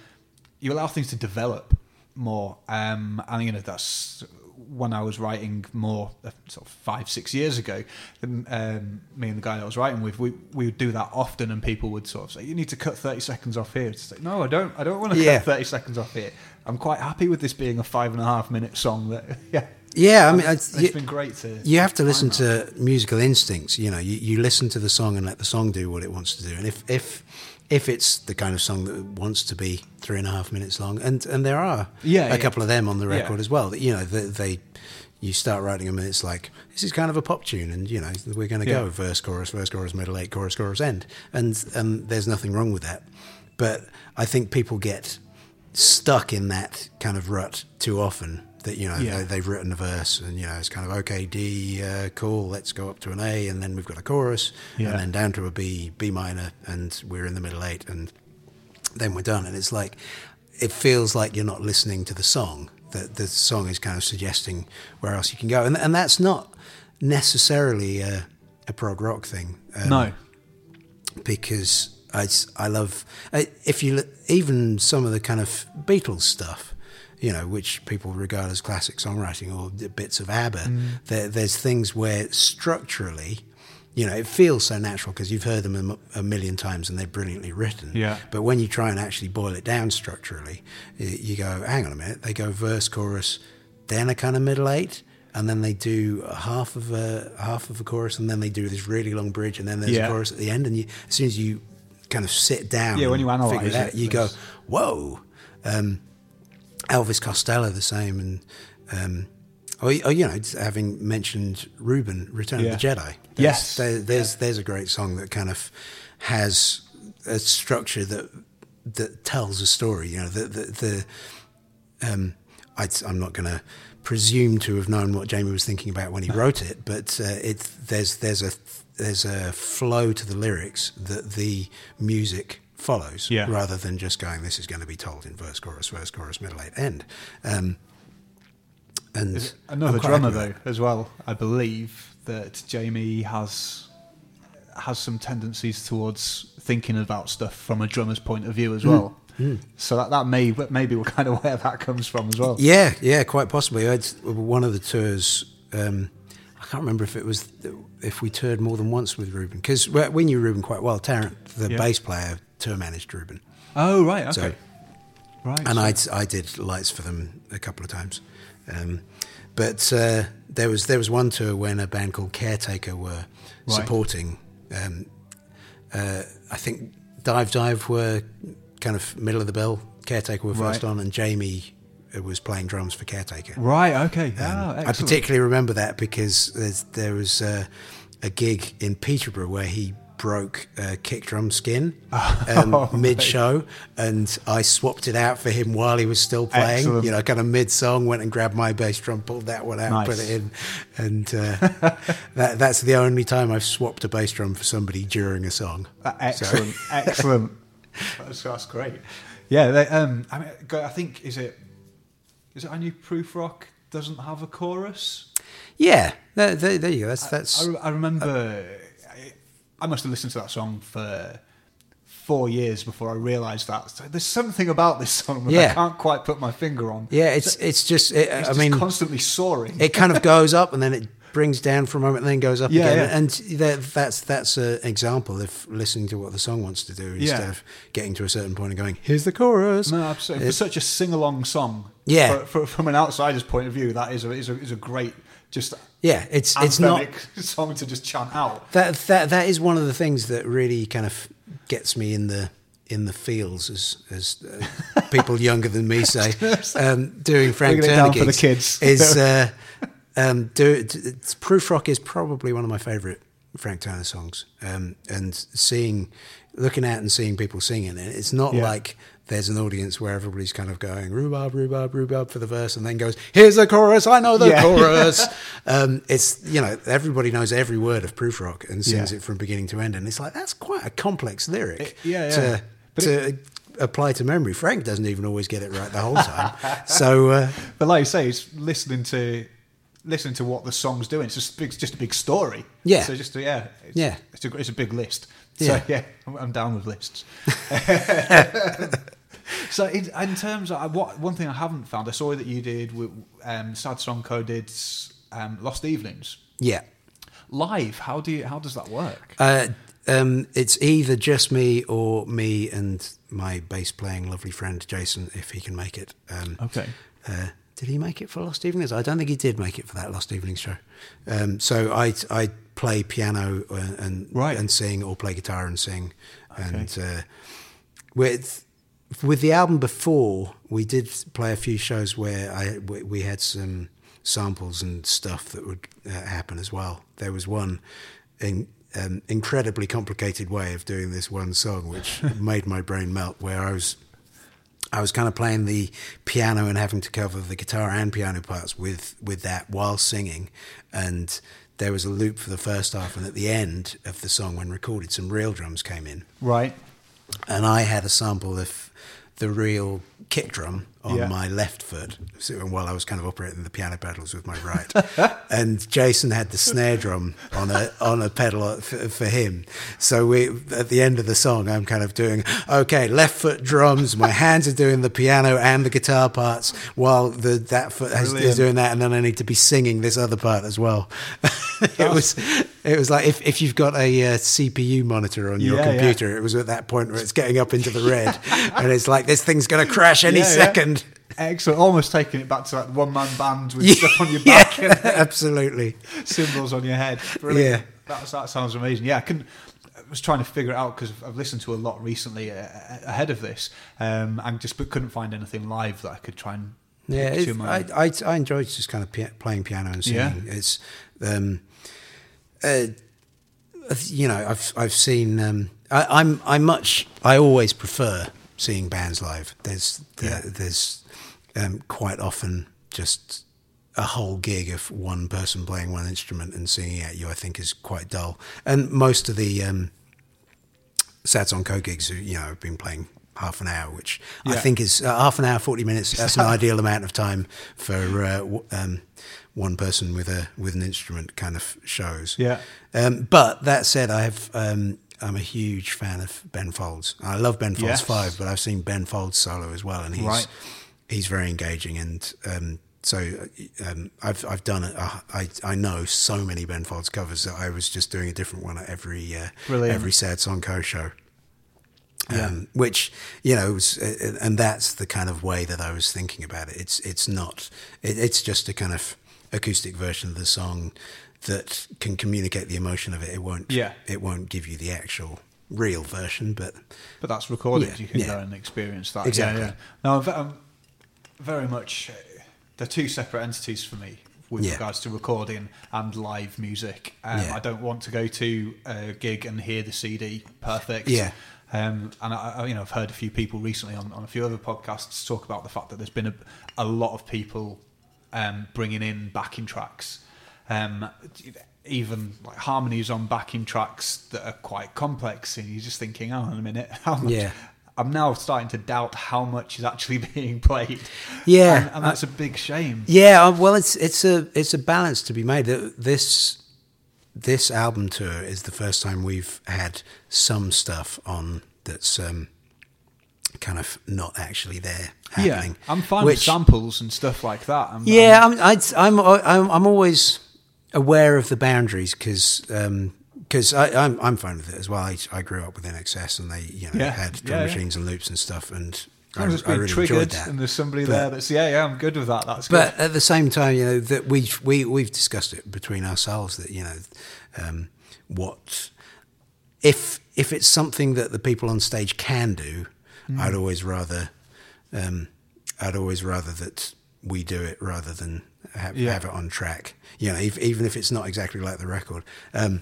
you allow things to develop more. Um, and you know that's when I was writing more uh, sort of five six years ago. Um, um, me and the guy that I was writing with, we we would do that often, and people would sort of say, "You need to cut thirty seconds off here." It's like, no, I don't. I don't want to Yeah. cut thirty seconds off here. I'm quite happy with this being a five and a half minute song. That yeah, Yeah, I mean, it's, it's, it's been great to. you have to listen that. to musical instincts. You know, you, you listen to the song and let the song do what it wants to do. And if if if it's the kind of song that wants to be three and a half minutes long, and and there are Yeah, a yeah. couple of them on the Yeah. record as well. That you know they, they you start writing them and it's like this is kind of a pop tune, and you know we're going to Yeah. go verse chorus verse chorus middle eight chorus chorus end, and and there's nothing wrong with that. But I think people get stuck in that kind of rut too often that you know Yeah. they, they've written a verse and you know it's kind of okay D uh, cool let's go up to an A and then we've got a chorus Yeah. and then down to a B B minor and we're in the middle eight and then we're done and it's like it feels like you're not listening to the song that the song is kind of suggesting where else you can go and and that's not necessarily a, a prog rock thing um, no, because I I love if you even some of the kind of Beatles stuff, you know, which people regard as classic songwriting or bits of ABBA. Mm. There, there's things where structurally, you know, it feels so natural because you've heard them a million times and they're brilliantly written. Yeah. But when you try and actually boil it down structurally, you go, hang on a minute, they go verse, chorus, then a kind of middle eight. And then they do half of a half of a chorus, and then they do this really long bridge, and then there's Yeah. a chorus at the end. And you, as soon as you kind of sit down, Yeah, when you analyse it out, you go, "Whoa!" Um, Elvis Costello the same, and um, oh, y- oh, you know, having mentioned Reuben, Return Yeah. of the Jedi. There's, Yes. there, there's there's a great song that kind of has a structure that that tells a story. You know, the the, the um, I'd, I'm not going to presume to have known what Jamie was thinking about when he wrote it, but uh, it there's there's a there's a flow to the lyrics that the music follows, Yeah. rather than just going, "This is going to be told in verse, chorus, verse, chorus, middle, eight, end." Um, and There's another drummer though as well. I believe that Jamie has has some tendencies towards thinking about stuff from a drummer's point of view as Hmm. well. So that that may maybe we're kind of where that comes from as well. Yeah, yeah, quite possibly. I had one of the tours. Um, I can't remember if it was if we toured more than once with Reuben because we knew Reuben quite well. Tarrant, the Yeah. bass player, tour managed Reuben, Oh right, okay, So- right. and I I did lights for them a couple of times. Um, but uh, there was there was one tour when a band called Caretaker were Right. supporting. Um, uh, I think Dive Dive were kind of middle of the bill. Caretaker were first Right. on, and Jamie uh, was playing drums for Caretaker. right, okay. Um, ah, I particularly remember that because there's, there was uh, a gig in Peterborough where he broke a kick drum skin um, Oh, mid show, and I swapped it out for him while he was still playing. Excellent. You know, kind of mid song, went and grabbed my bass drum, pulled that one out, Nice. put it in, and uh, that, that's the only time I've swapped a bass drum for somebody during a song. Uh, So- excellent, excellent. That's, that's great. Yeah, they, um, I mean, I think is it is it I knew Prufrock doesn't have a chorus. yeah, there, there, there you go. That's that's. I, I remember I, must have listened to that song for four years before I realised that So there's something about this song that I can't quite put my finger on. yeah, it's it's just. It, It's I just mean, constantly soaring. it kind of goes up and then it brings down for a moment and then goes up Yeah, again. yeah. And that, that's that's an example of listening to what the song wants to do instead Yeah. of getting to a certain point and going, "Here's the chorus." no, absolutely. For such a sing-along song, Yeah. for, for, from an outsider's point of view, that is a, is a, is a great just Yeah, it's it's not song to just chant out. that that that is one of the things that really kind of gets me in the in the feels, as as uh, people younger than me say, um, doing Frank Turner for the kids. is uh, um, do, Prufrock is probably one of my favourite Frank Turner songs, um, and seeing, looking out and seeing people singing it, it's not Yeah. like. There's an audience where everybody's kind of going rhubarb, rhubarb, rhubarb for the verse, and then goes, "Here's the chorus. I know the Yeah. chorus." um, it's you know everybody knows every word of Prufrock and sings Yeah. it from beginning to end, and it's like that's quite a complex lyric It- yeah, yeah. to to apply to memory. Frank doesn't even always get it right the whole time. so uh, But like you say, it's listening to listening to what the song's doing. It's just just a big story. Yeah. So just yeah, it's, Yeah. It's a it's a big list. Yeah. So yeah, I'm, I'm down with lists. so in, in terms of what one thing I haven't found, I saw that you did with um, Sad Song Co did um, Lost Evenings Yeah. live. How do you how does that work? Uh, um, it's either just me or me and my bass playing lovely friend Jason, if he can make it. Um, Okay. Uh, did he make it for Lost Evenings? I don't think he did make it for that Lost Evenings show. Um, so I I play piano and and, Right. and sing, or play guitar and sing, and uh, with with the album before, we did play a few shows where I we, we had some samples and stuff that would uh, happen as well. There was one in, um, incredibly complicated way of doing this one song, which made my brain melt. Where I was I was kind of playing the piano and having to cover the guitar and piano parts with with that while singing, and there was a loop for the first half, and at the end of the song, when recorded, some real drums came in, Right. and I had a sample of the real kick drum on Yeah. my left foot so, while I was kind of operating the piano pedals with my right, and Jason had the snare drum on a on a pedal for, for him. So we at the end of the song, I'm kind of doing okay, left foot drums, my hands are doing the piano and the guitar parts, while the that foot has, is doing that, and then I need to be singing this other part as well. it was it was like if, if you've got a uh, CPU monitor on your Yeah, yeah. computer, it was at that point where it's getting up into the red, and it's like this thing's going to crash any Yeah, second. Excellent. Almost taking it back to that one man band with stuff on your back yeah, and absolutely. cymbals on your head. Brilliant. Yeah. That's, that sounds amazing. Yeah, I can. I was trying to figure it out because I've listened to a lot recently uh, ahead of this, um, and just but couldn't find anything live that I could try and Yeah, picture it, my- I, I I enjoyed just kind of pia- playing piano and singing. Yeah. It's um, uh, you know, I've I've seen. Um, I, I'm I much I always prefer seeing bands live. There's there, Yeah. there's um, quite often just a whole gig of one person playing one instrument and singing at you. I think is quite dull, and most of the um, Sad Song Co gigs, you know, have been playing half an hour, which I think is uh, half an hour, forty minutes. That's an ideal amount of time for uh, w- um, one person with a with an instrument kind of shows. Yeah. Um, but that said, I have. Um, I'm a huge fan of Ben Folds. I love Ben Folds Yes. Five, but I've seen Ben Folds solo as well, and he's Right. he's very engaging and. Um, so um, I've I've done it. Uh, I I know so many Ben Folds covers that I was just doing a different one at every uh, every Sad Song Co show Yeah. um, which you know, was, uh, and that's the kind of way that I was thinking about it. It's it's not, it, it's just a kind of acoustic version of the song that can communicate the emotion of it. It won't, Yeah. it won't give you the actual real version, but But that's recorded. Yeah, you can yeah. go and experience that. Exactly. Yeah, yeah. No, I'm, very much. They're two separate entities for me with regards to recording and live music. Um, Yeah. I don't want to go to a gig and hear the CD perfect. Yeah. Um, and I, I- you know, I've heard a few people recently on, on a few other podcasts talk about the fact that there's been a, a lot of people um, bringing in backing tracks, um, even like harmonies on backing tracks that are quite complex, and you're just thinking, "Oh, in a minute, how much?" Yeah. I'm now starting to doubt how much is actually being played. Yeah, and, and that's a big shame. yeah. uh, Well, it's it's a it's a balance to be made. This this album tour is the first time we've had some stuff on that's um, kind of not actually there happening. Yeah, I'm fine with samples and stuff like that. I'm, Yeah, I'm- I'm I'd, I'm I'm I'm always aware of the boundaries because because I I'm I'm fine with it as well. I, I grew up with INXS and they you know Yeah, had drum yeah, yeah. machines and loops and stuff, and I, as I really enjoyed triggered that. and there's somebody But- there that's yeah, yeah, I'm good with that. That's But good. at the same time, you know that we we we've discussed it between ourselves that you know um, what if if it's something that the people on stage can do, Mm. I'd always rather um, I'd always rather that we do it rather than have, Yeah. have it on track. You know, if, even if it's not exactly like the record. Um,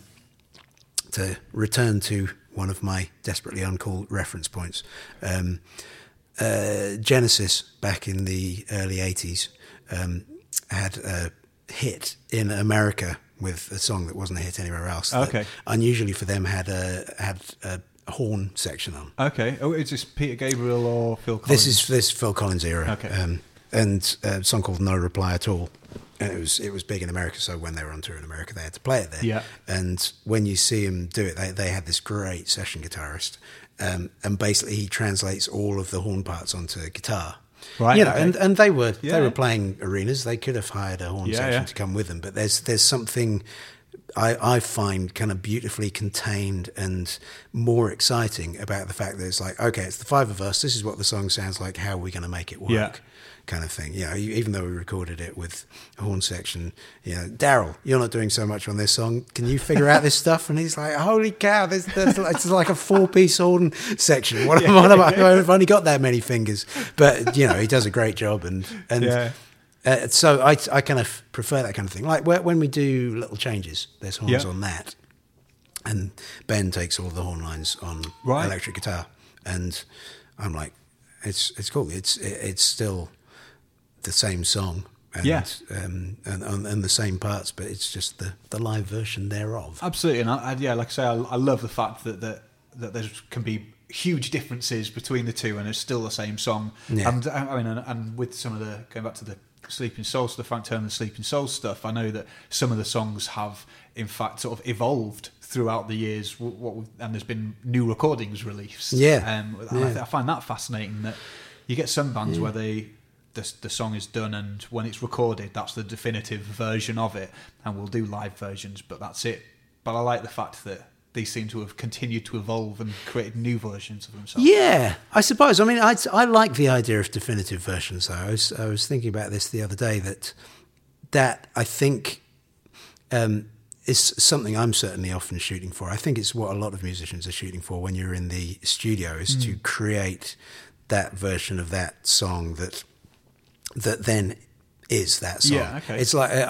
to return to one of my desperately uncalled reference points. Um, uh, Genesis back in the early 80s um, had a hit in America with a song that wasn't a hit anywhere else. Okay. Unusually for them had a had a horn section on. Okay. Oh, is this Peter Gabriel or Phil Collins? This is this Phil Collins era. Okay. Um, and a song called No Reply at All. and it was it was big in America. So when they were on tour in America, they had to play it there. Yeah. And when you see them do it, they they had this great session guitarist, um, and basically he translates all of the horn parts onto guitar. Right, You know, okay. and, and they were Yeah. they were playing arenas. They could have hired a horn Yeah, section yeah. to come with them, but there's there's something I, I find kind of beautifully contained and more exciting about the fact that it's like, okay, it's the five of us. This is what the song sounds like. How are we going to make it work? Yeah. Kind of thing. You know, even though we recorded it with a horn section, you know, Daryl, you're not doing so much on this song. Can you figure out this stuff? And he's like, holy cow, there's, there's it's like a four piece horn section. What, what am I? I've only got that many fingers. But, you know, he does a great job. And, and, Yeah. uh, so I, I kind of prefer that kind of thing. Like when we do little changes, there's horns Yeah. on that, and Ben takes all the horn lines on Right. electric guitar, and I'm like, it's it's cool. It's it, it's still the same song, and, Yeah. um, and, and and the same parts, but it's just the the live version thereof. Absolutely, and I, I, yeah, like I say, I, I love the fact that that that there can be huge differences between the two, and it's still the same song. Yeah. And I mean, and, and with some of the going back to the Sleeping Souls, the Frank Turner Sleeping Souls stuff, I know that some of the songs have, in fact, sort of evolved throughout the years. What and there's been new recordings released. Yeah. um, and I, th- I find that fascinating that you get some bands where they. The, the song is done, and when it's recorded, that's the definitive version of it. And we'll do live versions, but that's it. But I like the fact that they seem to have continued to evolve and created new versions of themselves. Yeah, I suppose. I mean, I, I like the idea of definitive versions. Though I was I was thinking about this the other day that that I think um, is something I'm certainly often shooting for. I think it's what a lot of musicians are shooting for when you're in the studio is to Mm. create that version of that song that that then is that song. Yeah, okay. It's like I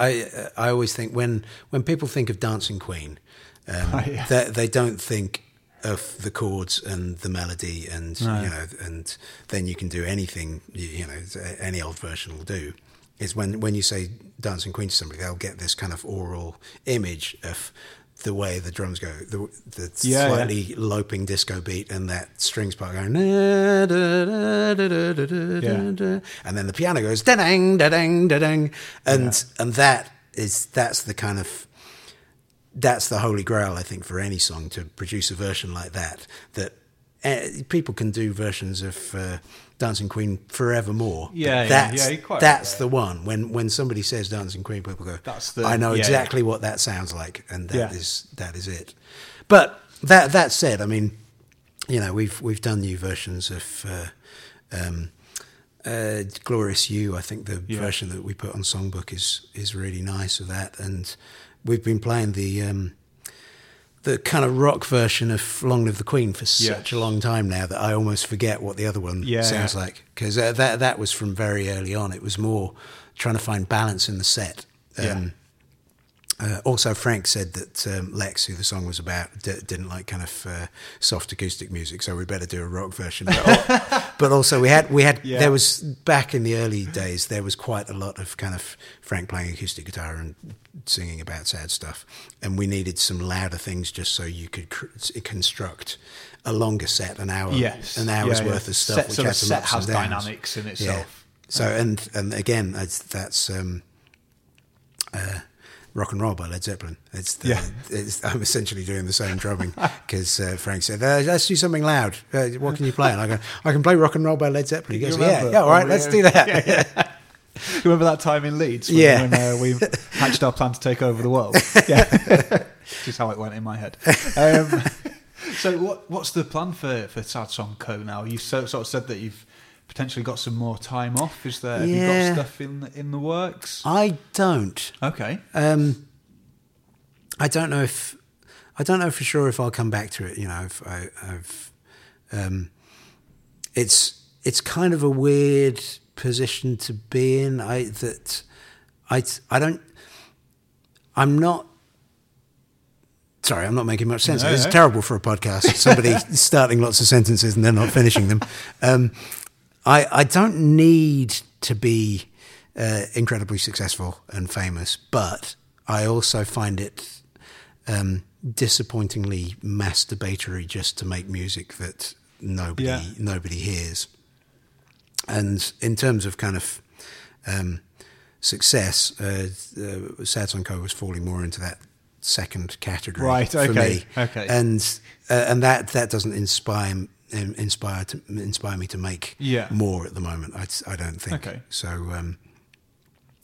I, I always think when when people think of Dancing Queen, um, Right, yeah. they, they don't think of the chords and the melody and No. you know and then you can do anything you, you know any old version will do is when when you say dancing queen to somebody they'll get this kind of aural image of the way the drums go the, the Yeah, yeah. slightly loping disco beat and that strings part going da, da, Yeah. da," and then the piano goes da dang da dang da dang and and that is that's the kind of that's the holy grail, I think, for any song to produce a version like that. That uh, people can do versions of uh, Dancing Queen forevermore. Yeah, yeah, that's, yeah, quite that's right. the one. When when somebody says Dancing Queen, people go, That's the- I know yeah, exactly what that sounds like, and that is that is it. But that that said, I mean, you know, we've we've done new versions of. Uh, um, uh, Glorious You, I think the version that we put on Songbook is is really nice of that, and we've been playing the um, the kind of rock version of Long Live the Queen for such a long time now that I almost forget what the other one Yeah. sounds like because uh, that that was from very early on. It was more trying to find balance in the set. Yeah. Uh, also, Frank said that um, Lex, who the song was about, d- didn't like kind of uh, soft acoustic music, so we better do a rock version. But, but also, we had we had Yeah. there was back in the early days there was quite a lot of kind of Frank playing acoustic guitar and singing about sad stuff, and we needed some louder things just so you could cr- construct a longer set, an hour, Yes. an hour's Yeah, yeah. worth of stuff. Set- which so had set has dynamics in itself. So and and again, that's, that's um, uh, rock and roll by Led Zeppelin. It's, the, Yeah. it's I'm essentially doing the same drumming because uh, Frank said, uh, "Let's do something loud. Uh, what can you play?" And I go, "I can play rock and roll by Led Zeppelin." He goes, "Yeah, yeah, all right, let's do that." Yeah, yeah. Remember that time in Leeds? When, Yeah. When uh, we hatched our plan to take over the world. Yeah. Which is how it went in my head. Um, so, what what's the plan for for Sad Song Co now? You so, sort of said that you've potentially got some more time off. Is there? Have you got stuff in the, in the works? I don't. Okay. Um, I don't know if I don't know for sure if I'll come back to it. You know, I've, I, I've um, it's it's kind of a weird position to be in. I that I I don't. I'm not. Sorry, I'm not making much sense. No, it's no. terrible for a podcast. Somebody starting lots of sentences and then not finishing them. Um, I I don't need to be uh, incredibly successful and famous, but I also find it um, disappointingly masturbatory just to make music that nobody Yeah. nobody hears. And in terms of kind of um, success, uh, uh, Sad Co was falling more into that second category Right, for okay, me. okay. And uh, and that that doesn't inspire in- inspire to, inspire me to make Yeah. more at the moment. I, I don't think. Okay. So. Um,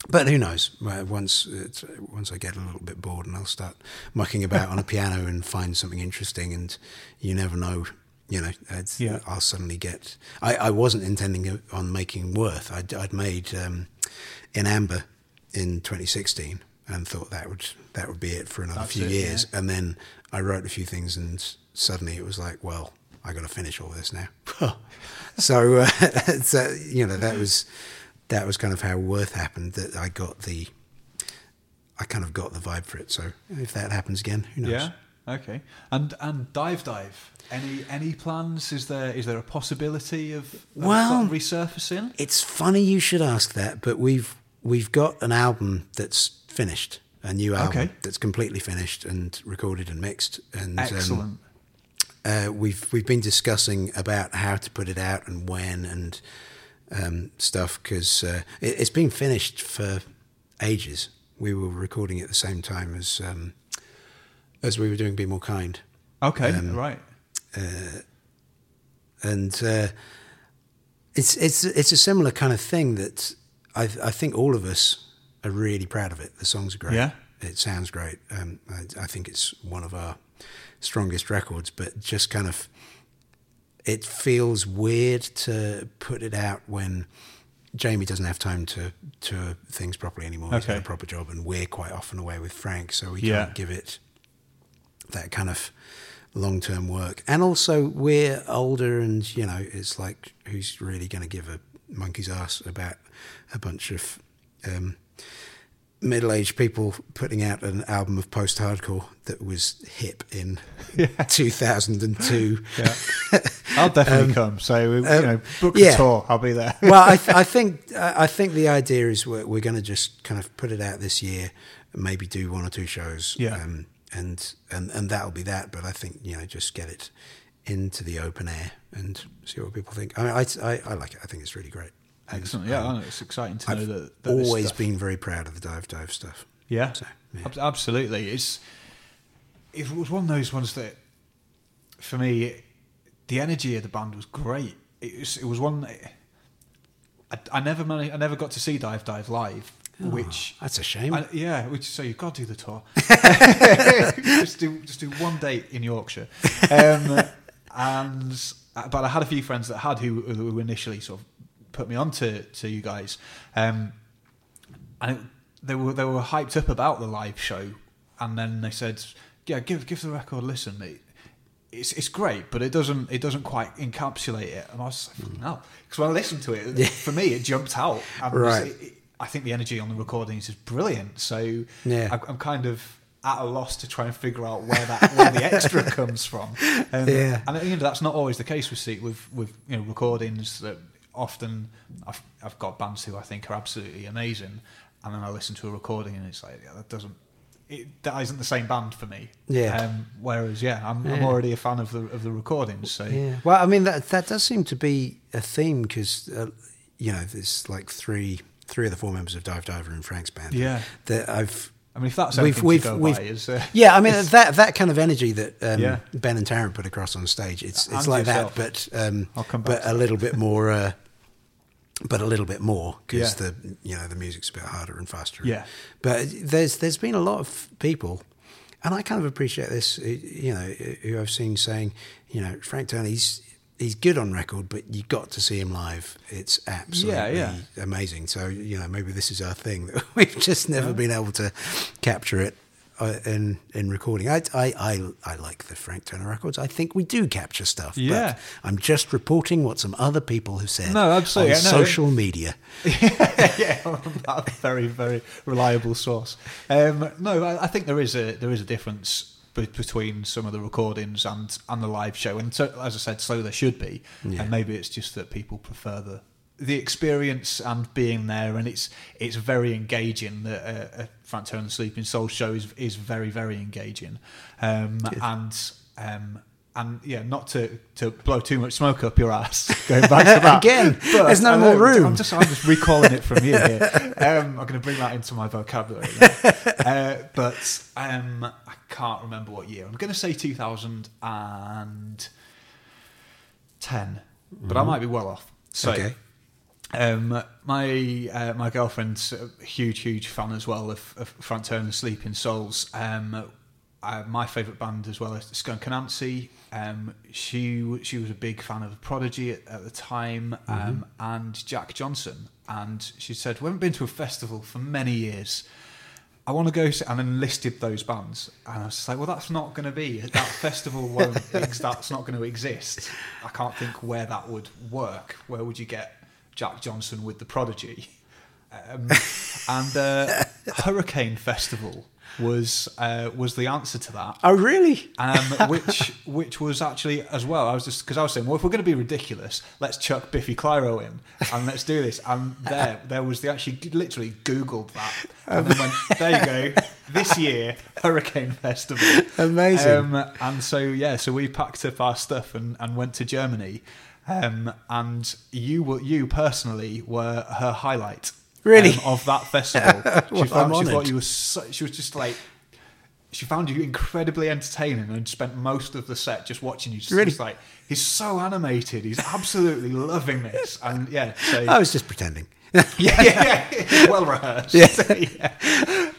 but who knows? Once it's, once I get a little bit bored and I'll start mucking about on a piano and find something interesting, and you never know. You know, it's, Yeah. I'll suddenly get. I, I wasn't intending on making Worth. I'd, I'd made um, in Amber in 2016 and thought that would that would be it for another That's few it, years. yeah. And then I wrote a few things, and suddenly it was like, well, I got to finish all this now. so, uh, so you know, that was that was kind of how Worth happened. That I got the, I kind of got the vibe for it. So if that happens again, who knows? Yeah. Okay. And and dive dive. Any any plans? Is there is there a possibility of, of Well- resurfacing? It's funny you should ask that, but we've we've got an album that's finished, a new album Okay. that's completely finished and recorded and mixed. And um, Excellent. Uh, we've we've been discussing about how to put it out and when and um, stuff because uh, it, it's been finished for ages. We were recording at the same time as um, as we were doing "Be More Kind," okay. um, right. and uh, it's it's it's a similar kind of thing that I I think all of us are really proud of it. The songs are great. Yeah. it sounds great. Um, I, I think it's one of our strongest records, but just kind of it feels weird to put it out when. Jamie doesn't have time to tour things properly anymore. He's got a proper job, and we're quite often away with Frank, so we Yeah. can't give it that kind of long term work. And also, we're older, and you know, it's like who's really going to give a monkey's ass about a bunch of um, middle aged people putting out an album of post hardcore that was hip in 2002. Yeah. I'll definitely come. So you know, book Um, yeah. a tour. I'll be there. well, I, th- I think I I think the idea is we're, we're going to just kind of put it out this year, and maybe do one or two shows, Yeah. um, and and and that'll be that. But I think you know just get it into the open air and see what people think. I mean, I I, I like it. I think it's really great. Excellent. Yeah, um, it's exciting to know I've that. that this always stuff- been very proud of the dive dive stuff. Yeah, So, yeah. Ab- absolutely. It's it was one of those ones that, for me, the energy of the band was great. It was it was one. I, I never managed, I never got to see Dive Dive live, which That's a shame. I, yeah, which so you've got to do the tour. just do just do one date in Yorkshire, um, and but I had a few friends that had who, who initially sort of put me on to, to you guys, um, and it, they were they were hyped up about the live show, and then they said, yeah, give give the record a listen. It, it's it's great, but it doesn't it doesn't quite encapsulate it. And I was like, no, because when I listened to it, for me it jumped out. Right. it- it- I think the energy on the recordings is brilliant. So Yeah. I'm, I'm kind of at a loss to try and figure out where that where the extra comes from. Um, Yeah. and you know that's not always the case with with with you know recordings that often I've I've got bands who I think are absolutely amazing, and then I listen to a recording and it's like yeah, that doesn't. It, that isn't the same band for me. Yeah. Um, whereas, yeah, I'm, I'm already a fan of the of the recordings. So Yeah. Well, I mean that that does seem to be a theme because uh, you know there's like three three of the four members of Dive Diver and Frank's band. Yeah. That I've. I mean, if that's We've- we've- to go we've- by, is uh, Yeah, I mean that that kind of energy that um, Yeah. Ben and Tarrant put across on stage. It's it's like yourself. that, but um, I'll come back but a little bit more. Uh, but a little bit more because Yeah. the you know the music's a bit harder and faster. Yeah. but there's there's been a lot of people, and I kind of appreciate this. uh, You know, who I've seen saying, you know, Frank Turner, he's he's good on record, but you got to see him live. It's absolutely yeah. amazing. So you know, maybe this is our thing that we've just never been able to capture it uh, in in recording. I, I I I like the Frank Turner records. I think we do capture stuff. Yeah. but I'm just reporting what some other people have said. No, absolutely, on no. social media. yeah, a very very reliable source. Um, no, I, I think there is a there is a difference be- between some of the recordings and and the live show, and so, as I said, so there should be. Yeah. And maybe it's just that people prefer the the experience and being there, and it's it's very engaging. The uh, a Frank Turner Sleeping Soul show is is very very engaging, um, and um, and yeah, not to, to blow too much smoke up your ass. Going back to that Again, But there's no more room. I'm just I'm just recalling it from you here. Um, I'm going to bring that into my vocabulary. uh, but um, I can't remember what year. I'm going to say 2010, but I might be well off. So. okay. Um, my uh, my girlfriend's a huge, huge fan as well of, of Frank Turner's Sleeping Souls. Um, uh, my favourite band as well is Skunk Anansie. Um, she she was a big fan of Prodigy at, at the time um, and Jack Johnson. And she said, "We haven't been to a festival for many years. I want to go." And enlisted those bands, and I was just like, "Well, that's not going to be that festival. Won't that's not going to exist. I can't think where that would work. Where would you get Jack Johnson with the Prodigy?" Um, and uh, Hurricane Festival was uh, was the answer to that. Oh, really? Um, which which was actually as well. I was just because I was saying, well, if we're going to be ridiculous, let's chuck Biffy Clyro in and let's do this. And there, there was the actually literally googled that and then went, there you go. This year, Hurricane Festival. Amazing. Um, and so yeah, so we packed up our stuff and, and went to Germany. Um, and you were you personally were her highlight. Really? um, of that festival. she, found, she thought you were so, she was just like she found you incredibly entertaining and spent most of the set just watching you. Just, Really? just like he's so animated, he's absolutely loving this, and yeah, so I was just pretending. yeah, yeah, yeah, well rehearsed. Yeah,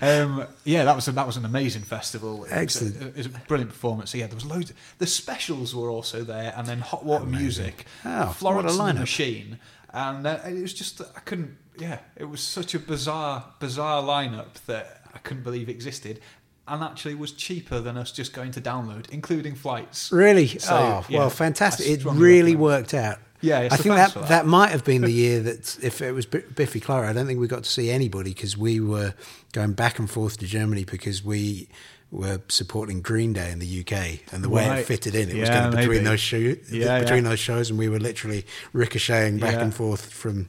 Um, yeah, that was a, that was an amazing festival. It was a- Excellent. it was a, brilliant performance. So yeah, there was loads. The specials were also there, and then Hot Water Music, Oh, Florence and the. Machine, and uh, it was just I couldn't. Yeah, it was such a bizarre, bizarre lineup that I couldn't believe existed. And actually was cheaper than us just going to download, including flights. Really? So, oh, yeah, well, fantastic. It really recommend. worked out. Yeah, I think that, that that. might have been the year that if it was Biffy Clyro, I don't think we got to see anybody because we were going back and forth to Germany because we were supporting Green Day in the UK, and the way it fitted in, it was Yeah, going to between maybe. those show, Yeah, between yeah. those shows, and we were literally ricocheting back and forth from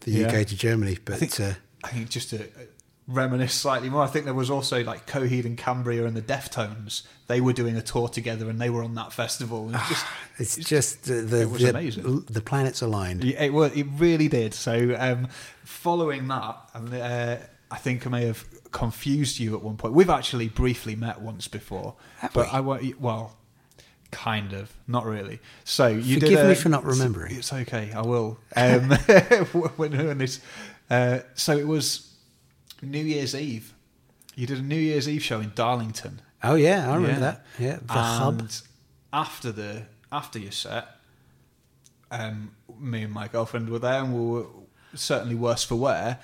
the. UK to Germany. But I think, uh, I think just to uh, reminisce slightly more, I think there was also like Coheed and Cambria and the Deftones. They were doing a tour together, and they were on that festival. And just, it's just the the, it was the, amazing. the planets aligned. It was, it really did. So, um, following that, and uh, I think I may have confused you at one point. We've actually briefly met once before, Have but we? I won't. Well, kind of, not really. So you Forgive did. me a- for not remembering. It's okay. I will. Um, when when this, uh, so it was New Year's Eve. You did a New Year's Eve show in Darlington. Oh yeah, I remember Yeah. that. Yeah, the hub. After the after your set, um, me and my girlfriend were there, and we were certainly worse for wear.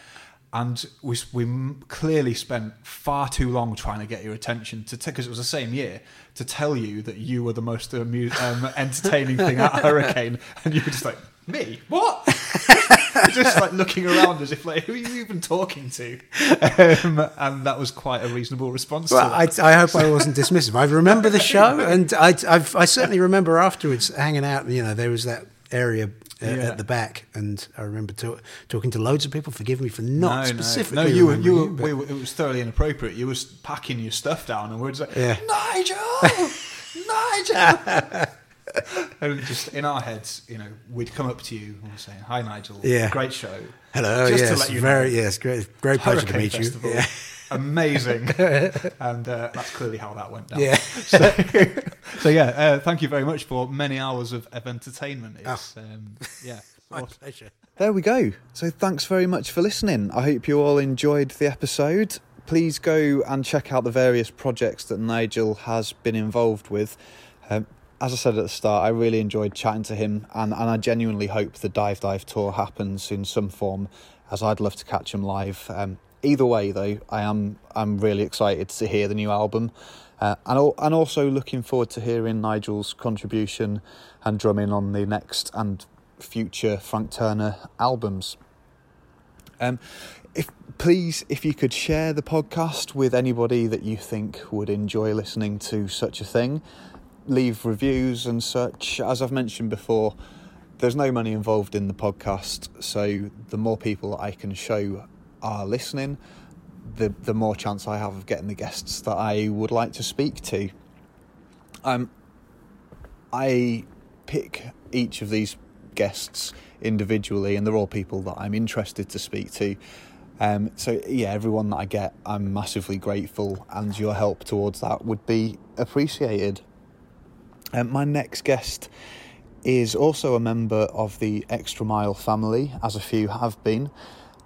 And we we clearly spent far too long trying to get your attention to because it was the same year to tell you that you were the most amu- um, entertaining thing at Hurricane, and you were just like me, what? just like looking around as if like who are you even talking to? Um, and that was quite a reasonable response. Well, to I. I hope I wasn't dismissive. I remember the show, and I, I've, I certainly remember afterwards hanging out. You know, there was that area uh, Yeah. at the back, and I remember talk, talking to loads of people. Forgive me for not specifically. No, you were, you were, we were, it was thoroughly inappropriate. You were packing your stuff down, and we are just like, Yeah. Nigel, Nigel. and just in our heads, you know, we'd come up to you and we're saying, "Hi, Nigel. Yeah. great show. Hello, Just yes, to let you very, know, yes, great, great pleasure to meet Festival, you. Yeah. amazing." and uh, that's clearly how that went down. Yeah. So, so yeah, uh, thank you very much for many hours of, of entertainment. It's um, yeah, My awesome. pleasure. There we go. So thanks very much for listening. I hope you all enjoyed the episode. Please go and check out the various projects that Nigel has been involved with. Um, as I said at the start, I really enjoyed chatting to him, and, and I genuinely hope the Dive Dive tour happens in some form, as I'd love to catch him live. Um, either way, though, I am I'm really excited to hear the new album, uh, and and also looking forward to hearing Nigel's contribution and drumming on the next and future Frank Turner albums. Um, if please, if you could share the podcast with anybody that you think would enjoy listening to such a thing, leave reviews and such. As I've mentioned before, there's no money involved in the podcast, so the more people I can show are listening, the the more chance I have of getting the guests that I would like to speak to. Um, I pick each of these guests individually, and they're all people that I'm interested to speak to. Um, so yeah, everyone that I get, I'm massively grateful, and your help towards that would be appreciated. Um, my next guest is also a member of the Extra Mile family, as a few have been,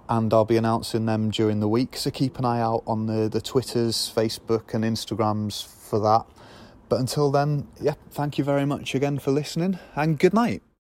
and I'll be announcing them during the week. So keep an eye out on the the Twitters, Facebook, and Instagrams for that. But until then, yeah, thank you very much again for listening, and good night.